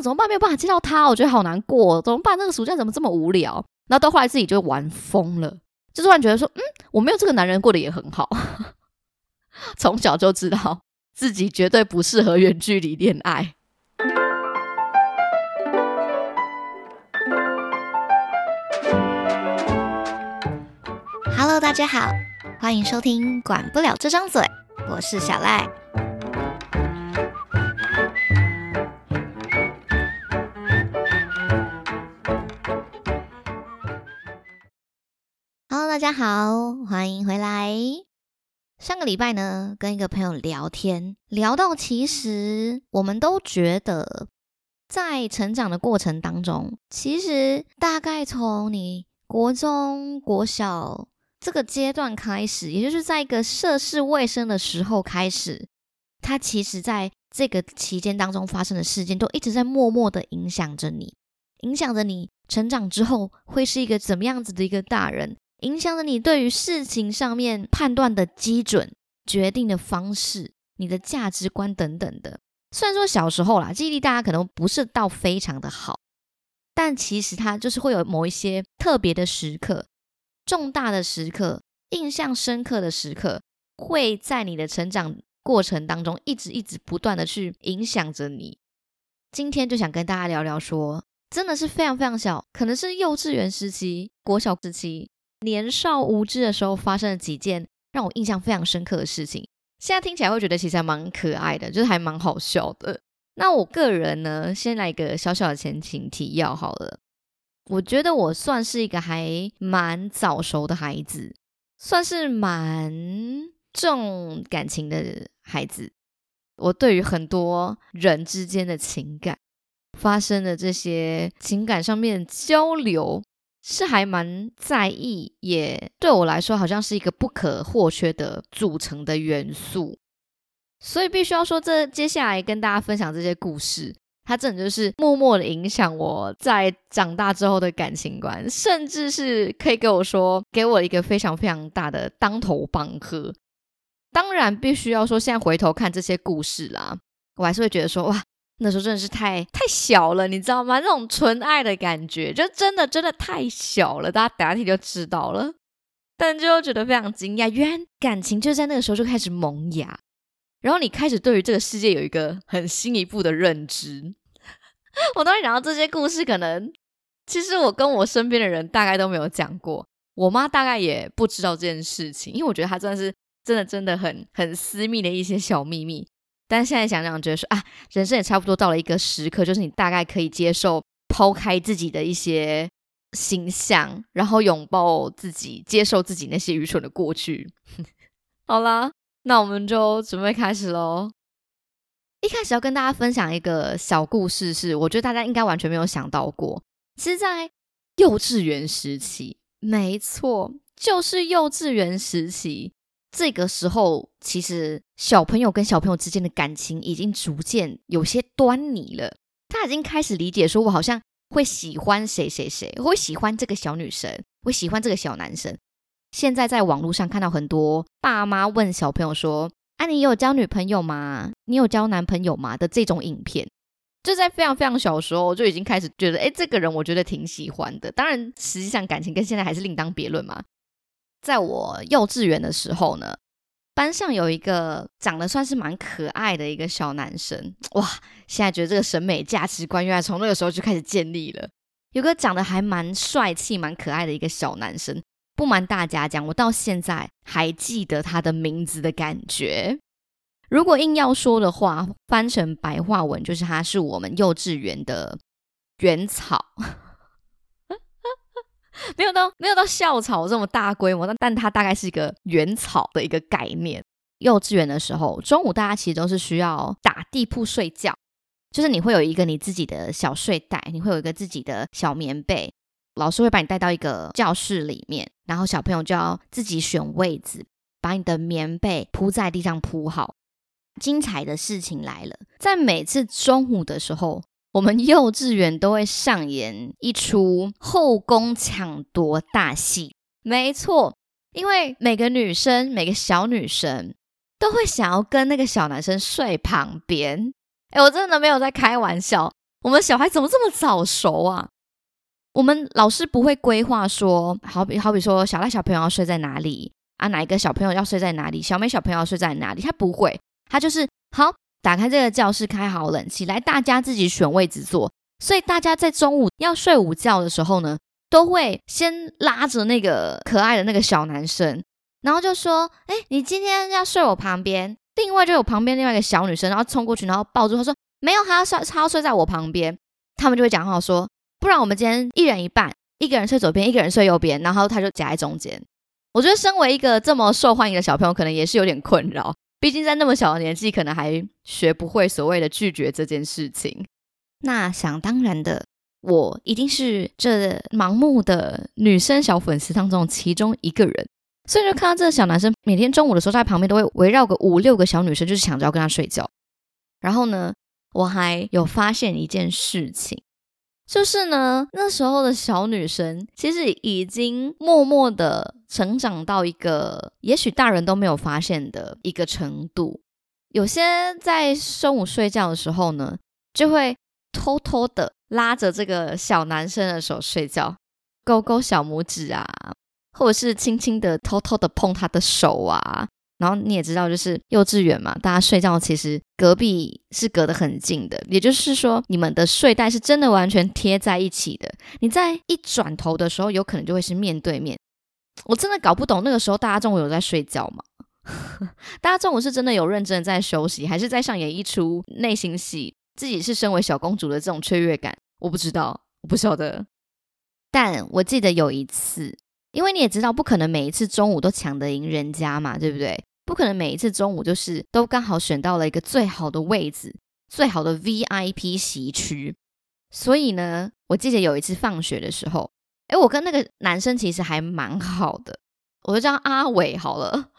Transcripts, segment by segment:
怎么办？没有办法见到他，我觉得好难过，怎么办？那个暑假怎么这么无聊？然后到后来自己就玩疯了，就突然觉得说，嗯，我没有这个男人过得也很好。从小就知道自己绝对不适合远距离恋爱。Hello，大家好，欢迎收听《管不了这张嘴》，我是小赖。大家好，欢迎回来。上个礼拜呢，跟一个朋友聊天，聊到其实我们都觉得，在成长的过程当中，其实大概从你国中、国小这个阶段开始，也就是在一个涉世未深的时候开始，它其实在这个期间当中发生的事件，都一直在默默的影响着你，影响着你成长之后会是一个怎么样子的一个大人。影响了你对于事情上面判断的基准、决定的方式、你的价值观等等的。虽然说小时候啦，记忆力大家可能不是到非常的好，但其实它就是会有某一些特别的时刻、重大的时刻、印象深刻的时刻，会在你的成长过程当中一直一直不断的去影响着你。今天就想跟大家聊聊，说真的是非常非常小，可能是幼稚园时期、国小时期。年少无知的时候发生了几件让我印象非常深刻的事情，现在听起来会觉得其实还蛮可爱的，就是还蛮好笑的。那我个人呢，先来一个小小的前情提要好了。我觉得我算是一个还蛮早熟的孩子，算是蛮重感情的孩子。我对于很多人之间的情感发生的这些情感上面的交流。是还蛮在意，也对我来说好像是一个不可或缺的组成的元素，所以必须要说，这接下来跟大家分享这些故事，它真的就是默默的影响我在长大之后的感情观，甚至是可以给我说，给我一个非常非常大的当头棒喝。当然，必须要说，现在回头看这些故事啦，我还是会觉得说，哇。那时候真的是太太小了，你知道吗？那种纯爱的感觉，就真的真的太小了。大家打听就知道了，但就觉得非常惊讶，原来感情就在那个时候就开始萌芽，然后你开始对于这个世界有一个很新一步的认知。我当时讲到这些故事，可能其实我跟我身边的人大概都没有讲过，我妈大概也不知道这件事情，因为我觉得她真的是真的真的很很私密的一些小秘密。但现在想想，觉得说啊，人生也差不多到了一个时刻，就是你大概可以接受抛开自己的一些形象，然后拥抱自己，接受自己那些愚蠢的过去。好啦，那我们就准备开始喽。一开始要跟大家分享一个小故事，是我觉得大家应该完全没有想到过。其实，在幼稚园时期，没错，就是幼稚园时期。这个时候，其实小朋友跟小朋友之间的感情已经逐渐有些端倪了。他已经开始理解，说我好像会喜欢谁谁谁，我会喜欢这个小女生，会喜欢这个小男生。现在在网络上看到很多爸妈问小朋友说：“啊，你有交女朋友吗？你有交男朋友吗？”的这种影片，就在非常非常小的时候我就已经开始觉得，哎，这个人我觉得挺喜欢的。当然，实际上感情跟现在还是另当别论嘛。在我幼稚园的时候呢，班上有一个长得算是蛮可爱的一个小男生，哇！现在觉得这个审美价值观原来从那个时候就开始建立了。有个长得还蛮帅气、蛮可爱的一个小男生，不瞒大家讲，我到现在还记得他的名字的感觉。如果硬要说的话，翻成白话文就是他是我们幼稚园的原草。没有到没有到校草这么大规模，但但它大概是一个原草的一个概念。幼稚园的时候，中午大家其实都是需要打地铺睡觉，就是你会有一个你自己的小睡袋，你会有一个自己的小棉被，老师会把你带到一个教室里面，然后小朋友就要自己选位置，把你的棉被铺在地上铺好。精彩的事情来了，在每次中午的时候。我们幼稚园都会上演一出后宫抢夺大戏，没错，因为每个女生、每个小女生都会想要跟那个小男生睡旁边。哎，我真的没有在开玩笑，我们小孩怎么这么早熟啊？我们老师不会规划说，好比好比说，小赖小朋友要睡在哪里啊？哪一个小朋友要睡在哪里？小美小朋友要睡在哪里？他不会，他就是好，打开这个教室，开好冷气，来，大家自己选位置坐。所以大家在中午要睡午觉的时候呢，都会先拉着那个可爱的那个小男生，然后就说：“哎，你今天要睡我旁边。”另外就有旁边另外一个小女生，然后冲过去，然后抱住他说：“没有，他要睡，他要睡在我旁边。”他们就会讲话说。不然我们今天一人一半，一个人睡左边，一个人睡右边，然后他就夹在中间。我觉得身为一个这么受欢迎的小朋友，可能也是有点困扰，毕竟在那么小的年纪，可能还学不会所谓的拒绝这件事情。那想当然的，我一定是这盲目的女生小粉丝当中其中一个人，所以就看到这个小男生每天中午的时候在旁边都会围绕个五六个小女生，就是想着要跟他睡觉。然后呢，我还有发现一件事情。就是呢，那时候的小女生其实已经默默的成长到一个也许大人都没有发现的一个程度。有些在中午睡觉的时候呢，就会偷偷的拉着这个小男生的手睡觉，勾勾小拇指啊，或者是轻轻的偷偷的碰他的手啊。然后你也知道，就是幼稚园嘛，大家睡觉其实隔壁是隔得很近的，也就是说，你们的睡袋是真的完全贴在一起的。你在一转头的时候，有可能就会是面对面。我真的搞不懂，那个时候大家中午有在睡觉吗？大家中午是真的有认真的在休息，还是在上演一出内心戏？自己是身为小公主的这种雀跃感，我不知道，我不晓得。但我记得有一次，因为你也知道，不可能每一次中午都抢得赢人家嘛，对不对？不可能每一次中午就是都刚好选到了一个最好的位置，最好的 VIP 席区。所以呢，我记得有一次放学的时候，哎，我跟那个男生其实还蛮好的，我就叫阿伟好了。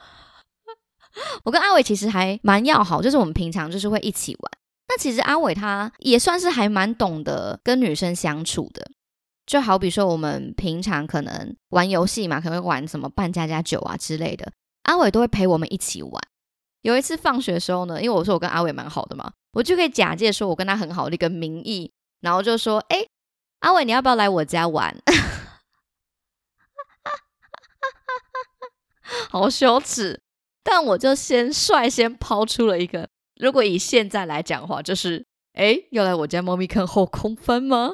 我跟阿伟其实还蛮要好，就是我们平常就是会一起玩。那其实阿伟他也算是还蛮懂得跟女生相处的，就好比说我们平常可能玩游戏嘛，可能会玩什么扮家家酒啊之类的。阿伟都会陪我们一起玩。有一次放学的时候呢，因为我说我跟阿伟蛮好的嘛，我就可以假借说我跟他很好的一个名义，然后就说：“哎，阿伟，你要不要来我家玩？” 好羞耻！但我就先率先抛出了一个，如果以现在来讲的话，就是：“哎，要来我家猫咪看后空翻吗？”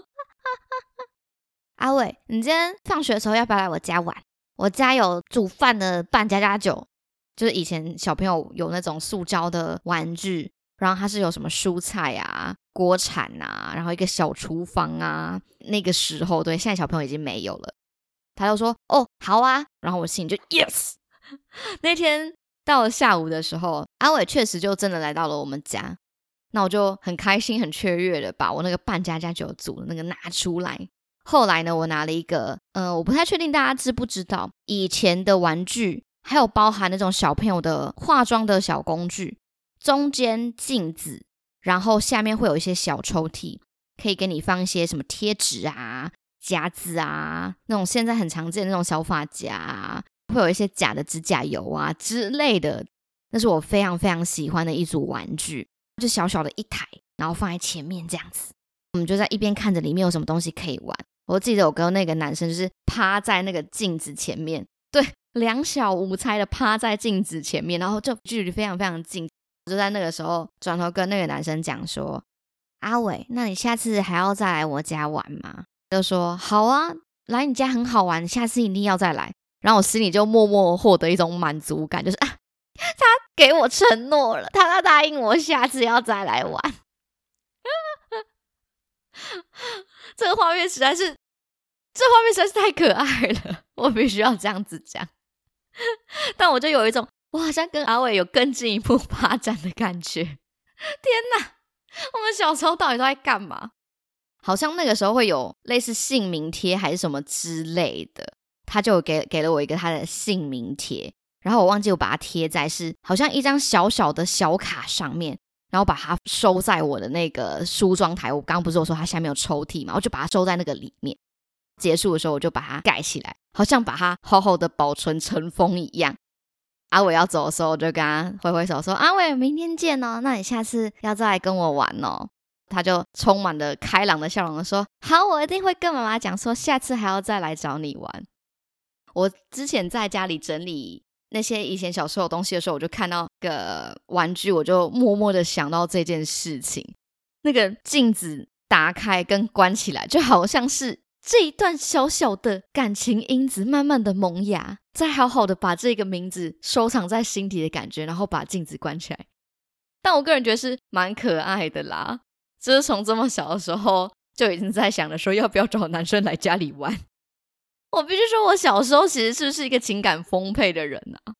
阿伟，你今天放学的时候要不要来我家玩？我家有煮饭的半家家酒，就是以前小朋友有那种塑胶的玩具，然后它是有什么蔬菜啊、锅铲啊，然后一个小厨房啊。那个时候，对，现在小朋友已经没有了。他就说：“哦，好啊。”然后我心里就 yes。那天到了下午的时候，阿伟确实就真的来到了我们家，那我就很开心、很雀跃的把我那个半家家酒煮的那个拿出来。后来呢，我拿了一个，呃，我不太确定大家知不知道，以前的玩具还有包含那种小朋友的化妆的小工具，中间镜子，然后下面会有一些小抽屉，可以给你放一些什么贴纸啊、夹子啊，那种现在很常见的那种小发夹，会有一些假的指甲油啊之类的，那是我非常非常喜欢的一组玩具，就小小的一台，然后放在前面这样子，我们就在一边看着里面有什么东西可以玩。我记得我跟那个男生就是趴在那个镜子前面，对，两小无猜的趴在镜子前面，然后就距离非常非常近。就在那个时候，转头跟那个男生讲说：“阿伟，那你下次还要再来我家玩吗？”就说：“好啊，来你家很好玩，下次一定要再来。”然后我心里就默默获得一种满足感，就是啊，他给我承诺了，他要答应我下次要再来玩。这个画面实在是，这画面实在是太可爱了，我必须要这样子讲。但我就有一种，我好像跟阿伟有更进一步 发展的感觉。天哪，我们小时候到底都在干嘛？好像那个时候会有类似姓名贴还是什么之类的，他就给给了我一个他的姓名贴，然后我忘记我把它贴在是好像一张小小的小卡上面。然后把它收在我的那个梳妆台。我刚刚不是我说它下面有抽屉嘛，我就把它收在那个里面。结束的时候我就把它盖起来，好像把它好好的保存尘封一样。阿伟要走的时候，我就跟他挥挥手说：“阿伟，明天见哦，那你下次要再来跟我玩哦。”他就充满了开朗的笑容说：“好，我一定会跟妈妈讲，说下次还要再来找你玩。”我之前在家里整理那些以前小时候的东西的时候，我就看到个玩具，我就默默的想到这件事情。那个镜子打开跟关起来，就好像是这一段小小的感情因子慢慢的萌芽，再好好的把这个名字收藏在心底的感觉，然后把镜子关起来。但我个人觉得是蛮可爱的啦，就是从这么小的时候就已经在想着说要不要找男生来家里玩。我必须说，我小时候其实是不是一个情感丰沛的人啊？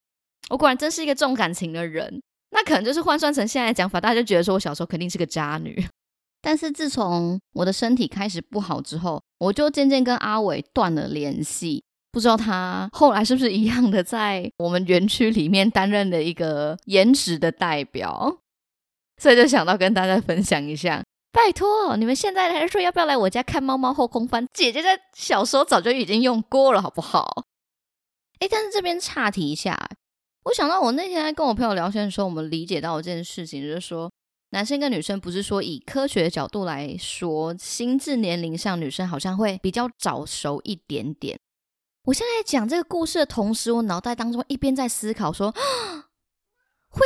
我果然真是一个重感情的人。那可能就是换算成现在讲法，大家就觉得说我小时候肯定是个渣女。但是自从我的身体开始不好之后，我就渐渐跟阿伟断了联系。不知道他后来是不是一样的，在我们园区里面担任了一个颜值的代表。所以就想到跟大家分享一下，拜托你们现在还是说要不要来我家看猫猫后空翻？姐姐在小时候早就已经用过了，好不好？哎，但是这边岔题一下，我想到我那天在跟我朋友聊天的时候，我们理解到一件事情，就是说男生跟女生不是说以科学的角度来说，心智年龄上女生好像会比较早熟一点点。我现在讲这个故事的同时，我脑袋当中一边在思考说，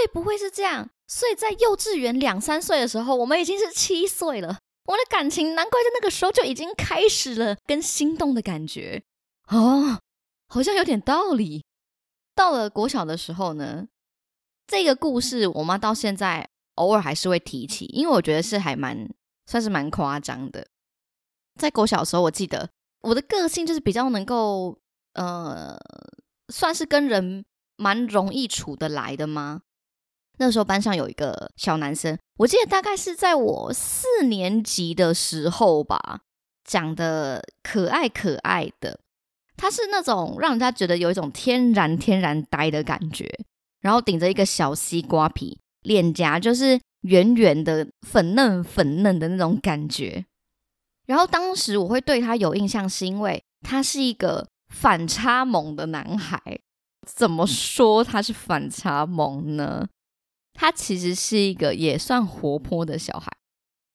会不会是这样？所以在幼稚园两三岁的时候，我们已经是七岁了。我的感情难怪在那个时候就已经开始了跟心动的感觉哦，好像有点道理。到了国小的时候呢，这个故事我妈到现在偶尔还是会提起，因为我觉得是还蛮算是蛮夸张的。在国小的时候，我记得我的个性就是比较能够呃，算是跟人蛮容易处得来的吗？那时候班上有一个小男生，我记得大概是在我四年级的时候吧，长得可爱可爱的。他是那种让人家觉得有一种天然天然呆的感觉，然后顶着一个小西瓜皮，脸颊就是圆圆的、粉嫩粉嫩的那种感觉。然后当时我会对他有印象，是因为他是一个反差萌的男孩。怎么说他是反差萌呢？他其实是一个也算活泼的小孩，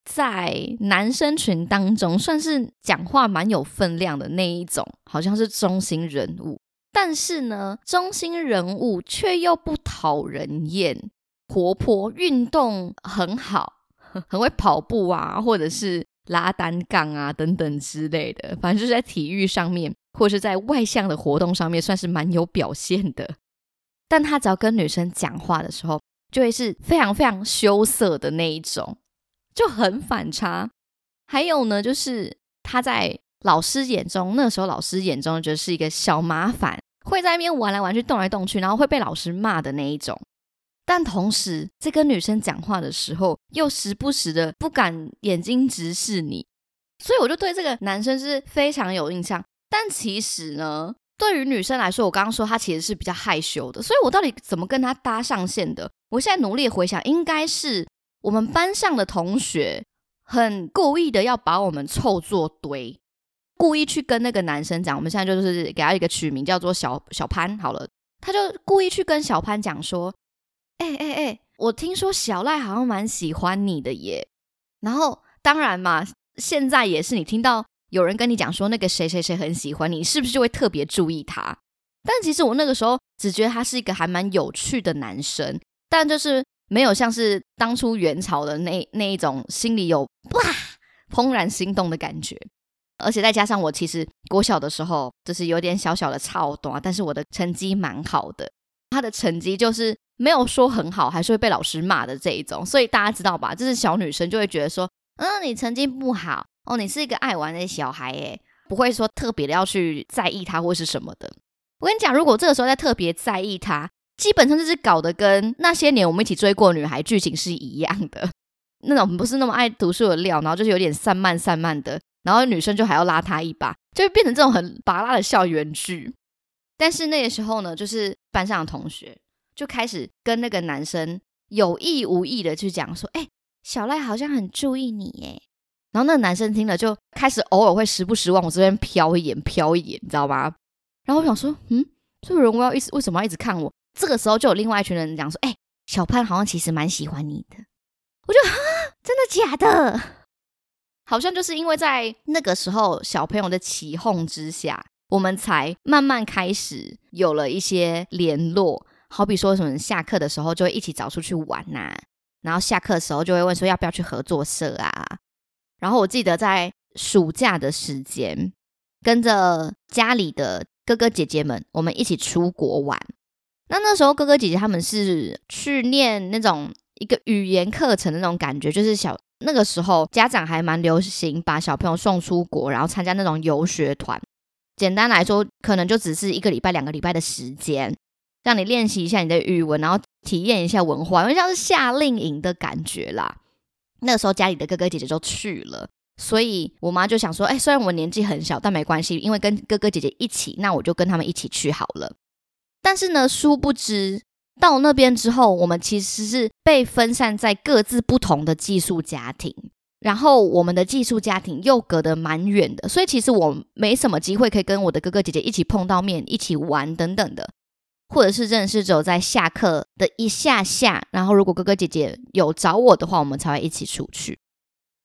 在男生群当中算是讲话蛮有分量的那一种，好像是中心人物。但是呢，中心人物却又不讨人厌，活泼，运动很好，很会跑步啊，或者是拉单杠啊等等之类的。反正就是在体育上面，或者是在外向的活动上面，算是蛮有表现的。但他只要跟女生讲话的时候，就会是非常非常羞涩的那一种，就很反差。还有呢，就是他在老师眼中，那时候老师眼中就是一个小麻烦，会在那边玩来玩去、动来动去，然后会被老师骂的那一种。但同时在跟女生讲话的时候，又时不时的不敢眼睛直视你，所以我就对这个男生是非常有印象。但其实呢，对于女生来说，我刚刚说他其实是比较害羞的，所以我到底怎么跟他搭上线的？我现在努力回想，应该是我们班上的同学很故意的要把我们凑作堆，故意去跟那个男生讲。我们现在就是给他一个取名叫做小小潘好了，他就故意去跟小潘讲说：“哎哎哎，我听说小赖好像蛮喜欢你的耶。”然后当然嘛，现在也是你听到有人跟你讲说那个谁谁谁很喜欢你，是不是就会特别注意他？但其实我那个时候只觉得他是一个还蛮有趣的男生。但就是没有像是当初元朝的那那一种心里有哇怦然心动的感觉，而且再加上我其实国小的时候就是有点小小的超短，但是我的成绩蛮好的，他的成绩就是没有说很好，还是会被老师骂的这一种，所以大家知道吧？就是小女生就会觉得说，嗯，你成绩不好哦，你是一个爱玩的小孩诶，不会说特别的要去在意他或是什么的。我跟你讲，如果这个时候在特别在意他。基本上就是搞得跟那些年我们一起追过女孩剧情是一样的，那种不是那么爱读书的料，然后就是有点散漫散漫的，然后女生就还要拉他一把，就会变成这种很拔辣的校园剧。但是那个时候呢，就是班上的同学就开始跟那个男生有意无意的去讲说：“哎，小赖好像很注意你耶。”然后那个男生听了就开始偶尔会时不时往我这边瞟一眼，瞟一眼，你知道吗？然后我想说：“嗯，这个人我要一直为什么要一直看我？”这个时候就有另外一群人讲说：“哎，小潘好像其实蛮喜欢你的。”我就哈，真的假的？好像就是因为在那个时候小朋友的起哄之下，我们才慢慢开始有了一些联络。好比说什么下课的时候就会一起找出去玩呐，然后下课的时候就会问说要不要去合作社啊。然后我记得在暑假的时间，跟着家里的哥哥姐姐们，我们一起出国玩。那那时候哥哥姐姐他们是去念那种一个语言课程的那种感觉，就是小。那个时候，家长还蛮流行把小朋友送出国，然后参加那种游学团。简单来说，可能就只是一个礼拜、两个礼拜的时间，让你练习一下你的语文，然后体验一下文化，因为像是夏令营的感觉啦。那时候，家里的哥哥姐姐就去了，所以我妈就想说：“哎，虽然我年纪很小，但没关系，因为跟哥哥姐姐一起，那我就跟他们一起去好了。”但是呢，殊不知。到那边之后，我们其实是被分散在各自不同的寄宿家庭，然后我们的寄宿家庭又隔得蛮远的，所以其实我没什么机会可以跟我的哥哥姐姐一起碰到面、一起玩等等的，或者是真的是只有在下课的一下下，然后如果哥哥姐姐有找我的话，我们才会一起出去。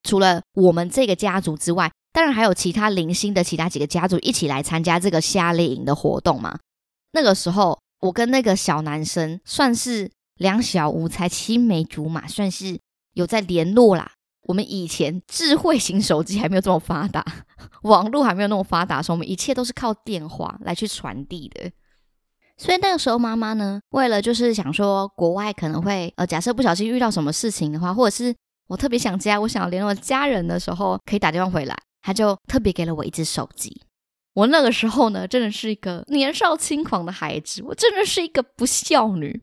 除了我们这个家族之外，当然还有其他零星的其他几个家族一起来参加这个夏令营的活动嘛。那个时候。我跟那个小男生算是两小无猜，青梅竹马，算是有在联络啦。我们以前智慧型手机还没有这么发达，网络还没有那么发达，所以我们一切都是靠电话来去传递的。所以那个时候，妈妈呢，为了就是想说，国外可能会呃，假设不小心遇到什么事情的话，或者是我特别想家，我想要联络家人的时候，可以打电话回来，她就特别给了我一只手机。我那个时候呢，真的是一个年少轻狂的孩子，我真的是一个不孝女。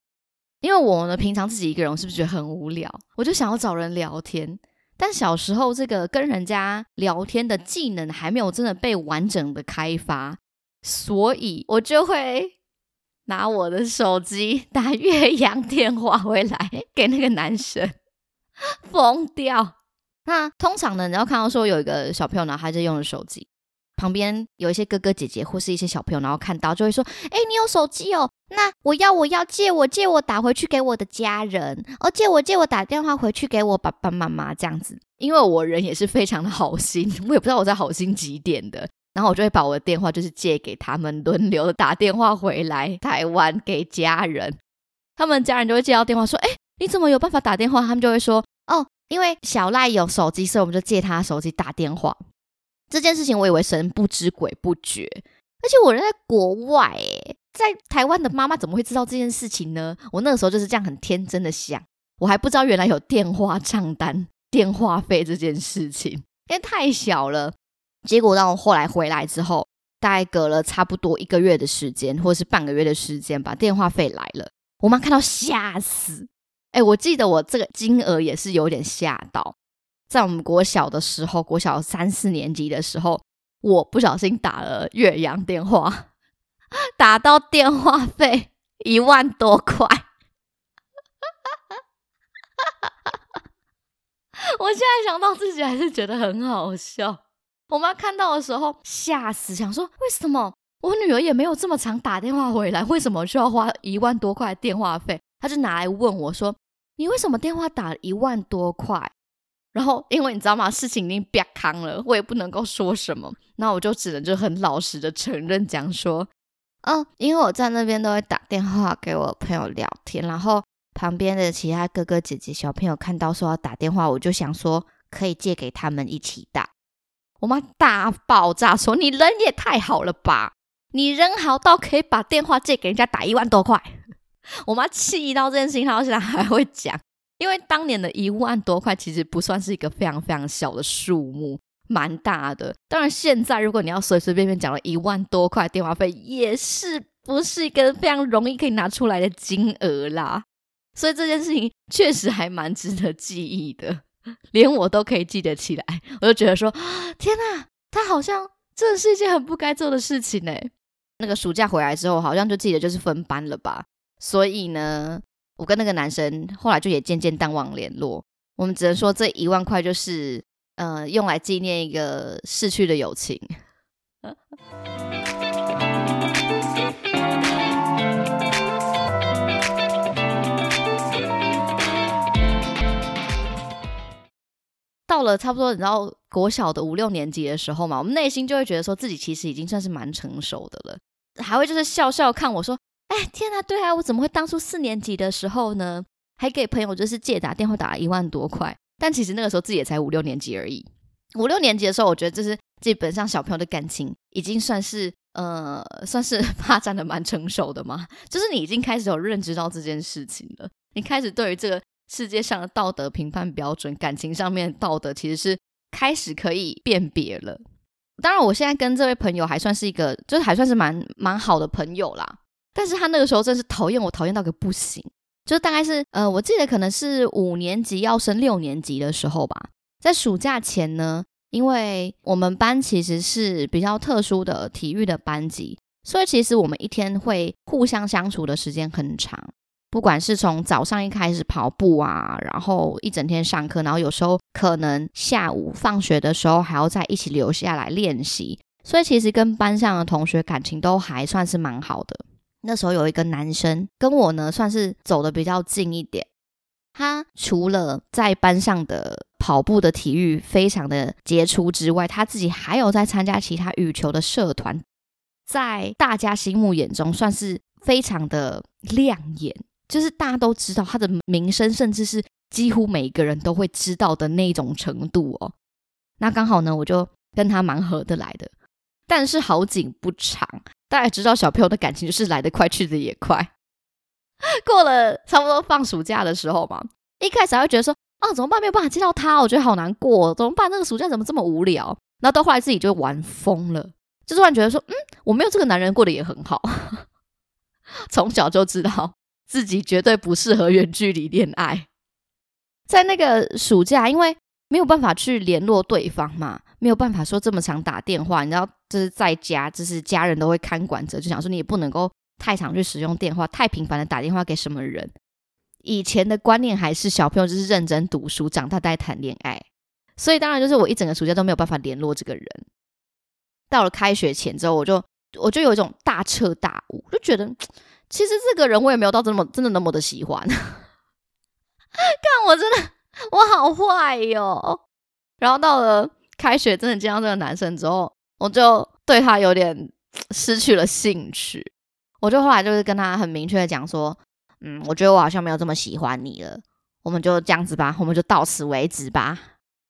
因为我呢，平常自己一个人，我是不是觉得很无聊？我就想要找人聊天。但小时候这个跟人家聊天的技能还没有真的被完整的开发，所以我就会拿我的手机打岳阳电话回来给那个男生，疯掉。那通常呢，你要看到说有一个小朋友呢，他在用的手机。旁边有一些哥哥姐姐或是一些小朋友，然后看到就会说：“哎，你有手机哦？那我要，我要借我借我打回去给我的家人，哦，借我借我打电话回去给我爸爸妈妈这样子。因为我人也是非常的好心，我也不知道我在好心几点的，然后我就会把我的电话就是借给他们，轮流的打电话回来台湾给家人。他们家人就会接到电话说：哎，你怎么有办法打电话？他们就会说：哦，因为小赖有手机，所以我们就借他手机打电话。”这件事情我以为神不知鬼不觉，而且我人在国外，诶，在台湾的妈妈怎么会知道这件事情呢？我那个时候就是这样很天真的想，我还不知道原来有电话账单、电话费这件事情，因为太小了。结果让我后来回来之后，大概隔了差不多一个月的时间，或者是半个月的时间吧，电话费来了，我妈看到吓死。哎，我记得我这个金额也是有点吓到。在我们国小的时候，国小三四年级的时候，我不小心打了岳阳电话，打到电话费一万多块。我现在想到自己还是觉得很好笑。我妈看到的时候吓死，想说为什么我女儿也没有这么常打电话回来，为什么需要花一万多块电话费？她就拿来问我说：“你为什么电话打一万多块？”然后，因为你知道吗？事情已经瘪康了，我也不能够说什么，那我就只能就很老实的承认讲说，嗯，因为我在那边都会打电话给我朋友聊天，然后旁边的其他哥哥姐姐、小朋友看到说要打电话，我就想说可以借给他们一起打。我妈大爆炸说：“你人也太好了吧？你人好到可以把电话借给人家打一万多块。”我妈气到这件事情，她现在还会讲。因为当年的一万多块其实不算是一个非常非常小的数目，蛮大的。当然，现在如果你要随随便便讲了一万多块电话费，也是不是一个非常容易可以拿出来的金额啦。所以这件事情确实还蛮值得记忆的，连我都可以记得起来。我就觉得说，天哪，他好像这是一件很不该做的事情呢。那个暑假回来之后，好像就记得就是分班了吧。所以呢。我跟那个男生后来就也渐渐淡忘联络，我们只能说这一万块就是，呃，用来纪念一个逝去的友情。到了差不多你知道国小的五六年级的时候嘛，我们内心就会觉得说自己其实已经算是蛮成熟的了，还会就是笑笑看我说，哎天啊，对啊，我怎么会当初四年级的时候呢，还给朋友就是借打电话打了一万多块，但其实那个时候自己也才五六年级而已。五六年级的时候，我觉得这是基本上小朋友的感情已经算是呃算是 发展的蛮成熟的嘛，就是你已经开始有认知到这件事情了，你开始对于这个。世界上的道德评判标准，感情上面道德其实是开始可以辨别了。当然，我现在跟这位朋友还算是一个，就是还算是蛮蛮好的朋友啦。但是他那个时候真是讨厌我，讨厌到个不行。就大概是呃，我记得可能是五年级要升六年级的时候吧，在暑假前呢，因为我们班其实是比较特殊的体育的班级，所以其实我们一天会互相相处的时间很长。不管是从早上一开始跑步啊，然后一整天上课，然后有时候可能下午放学的时候还要再一起留下来练习，所以其实跟班上的同学感情都还算是蛮好的。那时候有一个男生跟我呢算是走的比较近一点，他除了在班上的跑步的体育非常的杰出之外，他自己还有在参加其他羽球的社团，在大家心目眼中算是非常的亮眼。就是大家都知道他的名声，甚至是几乎每一个人都会知道的那种程度哦。那刚好呢，我就跟他蛮合得来的。但是好景不长，大家知道小朋友的感情就是来得快，去得也快。过了差不多放暑假的时候嘛，一开始还会觉得说啊，怎么办？没有办法见到他，我觉得好难过，怎么办？那个暑假怎么这么无聊？然后到后来自己就玩疯了，就突然觉得说，嗯，我没有这个男人过得也很好。从小就知道。自己绝对不适合远距离恋爱。在那个暑假，因为没有办法去联络对方嘛，没有办法说这么常打电话，你知道，就是在家，就是家人都会看管着，就想说你也不能够太常去使用电话，太频繁的打电话给什么人。以前的观念还是小朋友就是认真读书，长大再谈恋爱，所以当然就是我一整个暑假都没有办法联络这个人。到了开学前之后，我就我就有一种大彻大悟，就觉得。其实这个人我也没有到这么真的那么的喜欢，看我真的我好坏哟。然后到了开学真的见到这个男生之后，我就对他有点失去了兴趣。我就后来就是跟他很明确的讲说，嗯，我觉得我好像没有这么喜欢你了，我们就这样子吧，我们就到此为止吧。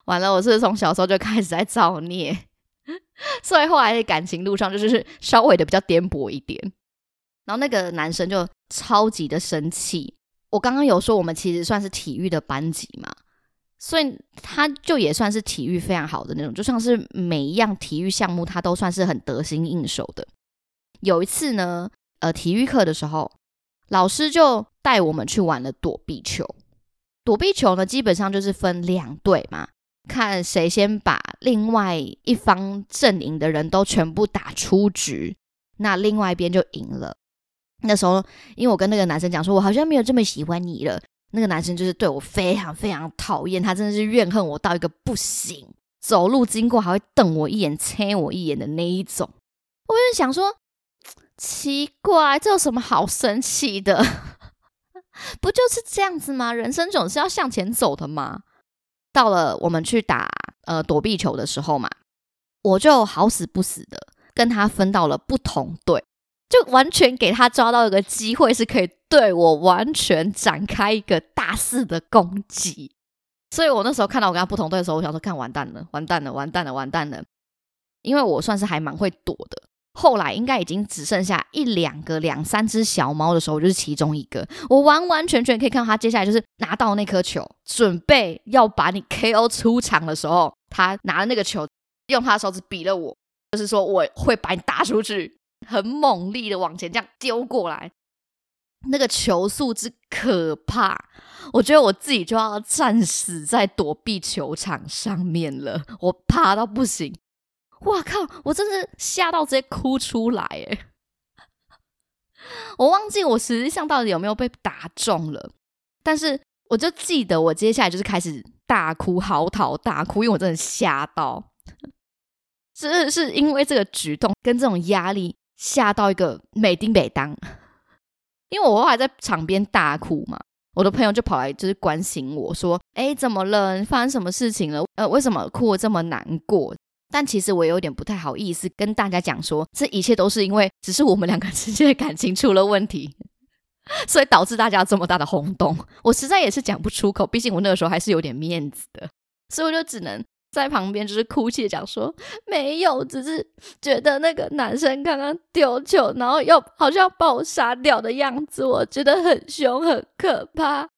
完了，我是从小时候就开始在造孽，所以后来的感情路上就是稍微的比较颠簸一点。然后那个男生就超级的生气。我刚刚有说我们其实算是体育的班级嘛，所以他就也算是体育非常好的那种，就像是每一样体育项目他都算是很得心应手的。有一次呢，呃，体育课的时候，老师就带我们去玩了躲避球。躲避球呢，基本上就是分两队嘛，看谁先把另外一方阵营的人都全部打出局，那另外一边就赢了。那时候，因为我跟那个男生讲说，我好像没有这么喜欢你了。那个男生就是对我非常非常讨厌，他真的是怨恨我到一个不行，走路经过还会瞪我一眼、啐我一眼的那一种。我就想说，奇怪，这有什么好生气的？不就是这样子吗？人生总是要向前走的嘛。到了我们去打呃躲避球的时候嘛，我就好死不死的跟他分到了不同队。就完全给他抓到一个机会，是可以对我完全展开一个大肆的攻击。所以我那时候看到我跟他不同队的时候，我想说：看完蛋了，完蛋了，完蛋了，完蛋了！因为我算是还蛮会躲的。后来应该已经只剩下一两个、两三只小猫的时候，我就是其中一个。我完完全全可以看到他接下来就是拿到那颗球，准备要把你 KO 出场的时候，他拿了那个球，用他的手指比了我，就是说我会把你打出去。很猛力的往前这样丢过来，那个球速之可怕，我觉得我自己就要战死在躲避球场上面了，我怕到不行。哇靠！我真是吓到直接哭出来哎！我忘记我实际上到底有没有被打中了，但是我就记得我接下来就是开始大哭嚎啕大哭，因为我真的吓到，真的是因为这个举动跟这种压力。吓到一个美丁美当，因为我后来在场边大哭嘛，我的朋友就跑来就是关心我说：“哎，怎么了？发生什么事情了？呃，为什么哭得这么难过？”但其实我有点不太好意思跟大家讲说，这一切都是因为只是我们两个之间的感情出了问题，所以导致大家这么大的轰动。我实在也是讲不出口，毕竟我那个时候还是有点面子的，所以我就只能在旁边就是哭泣讲说没有，只是觉得那个男生刚刚丢球，然后又好像要把我杀掉的样子，我觉得很凶很可怕。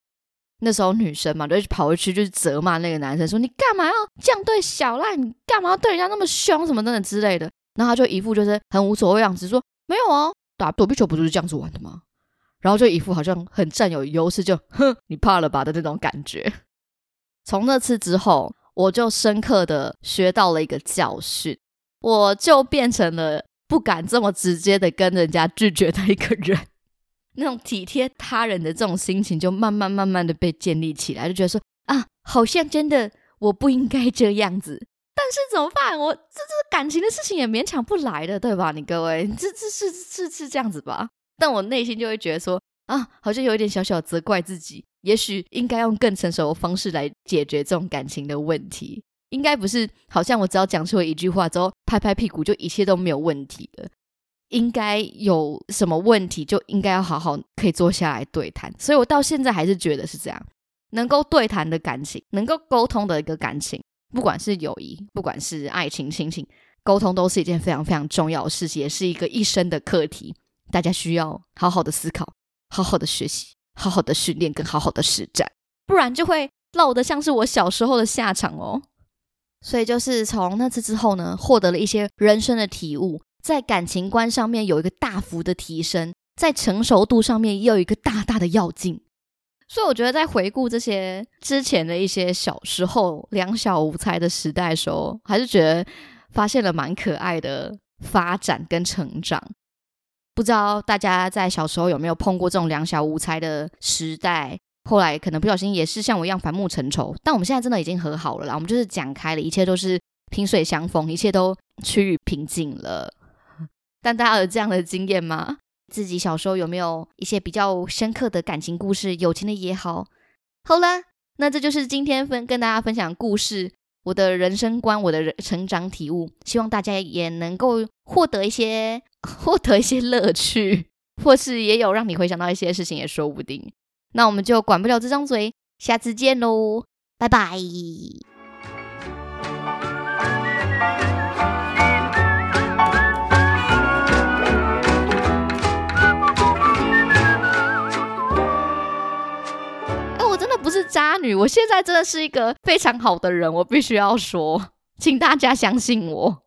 那时候女生嘛，就跑回去就是责骂那个男生，说你干嘛要这样对小赖？你干嘛要对人家那么凶？什么等等之类的。然后他就一副就是很无所谓样子，说没有啊，打躲避球不就是这样子玩的吗？然后就一副好像很占有优势，就哼，你怕了吧的那种感觉。从那次之后，我就深刻的学到了一个教训，我就变成了不敢这么直接的跟人家拒绝的一个人。那种体贴他人的这种心情，就慢慢慢慢的被建立起来，就觉得说啊，好像真的我不应该这样子，但是怎么办？我这这感情的事情也勉强不来的，对吧？你各位，这这是是是这样子吧？但我内心就会觉得说啊，好像有一点小小责怪自己，也许应该用更成熟的方式来解决这种感情的问题，应该不是好像我只要讲出了一句话之后，拍拍屁股就一切都没有问题了。应该有什么问题，就应该要好好可以坐下来对谈。所以我到现在还是觉得是这样，能够对谈的感情，能够沟通的一个感情，不管是友谊，不管是爱情、亲情，沟通都是一件非常非常重要的事情，也是一个一生的课题。大家需要好好的思考，好好的学习，好好的训练，跟好好的实战，不然就会落得像是我小时候的下场哦。所以就是从那次之后呢，获得了一些人生的体悟。在感情观上面有一个大幅的提升，在成熟度上面也有一个大大的要进，所以我觉得在回顾这些之前的一些小时候两小无猜的时代的时候，还是觉得发现了蛮可爱的发展跟成长。不知道大家在小时候有没有碰过这种两小无猜的时代？后来可能不小心也是像我一样反目成仇，但我们现在真的已经和好了啦，我们就是讲开了，一切都是萍水相逢，一切都趋于平静了。但大家有这样的经验吗？自己小时候有没有一些比较深刻的感情故事？友情的也好。好了，那这就是今天分跟大家分享故事，我的人生观，我的人成长体悟，希望大家也能够获得一些 获得一些乐趣，或是也有让你回想到一些事情，也说不定。那我们就管不了这张嘴，下次见喽，拜拜。是渣女，我现在真的是一个非常好的人，我必须要说，请大家相信我。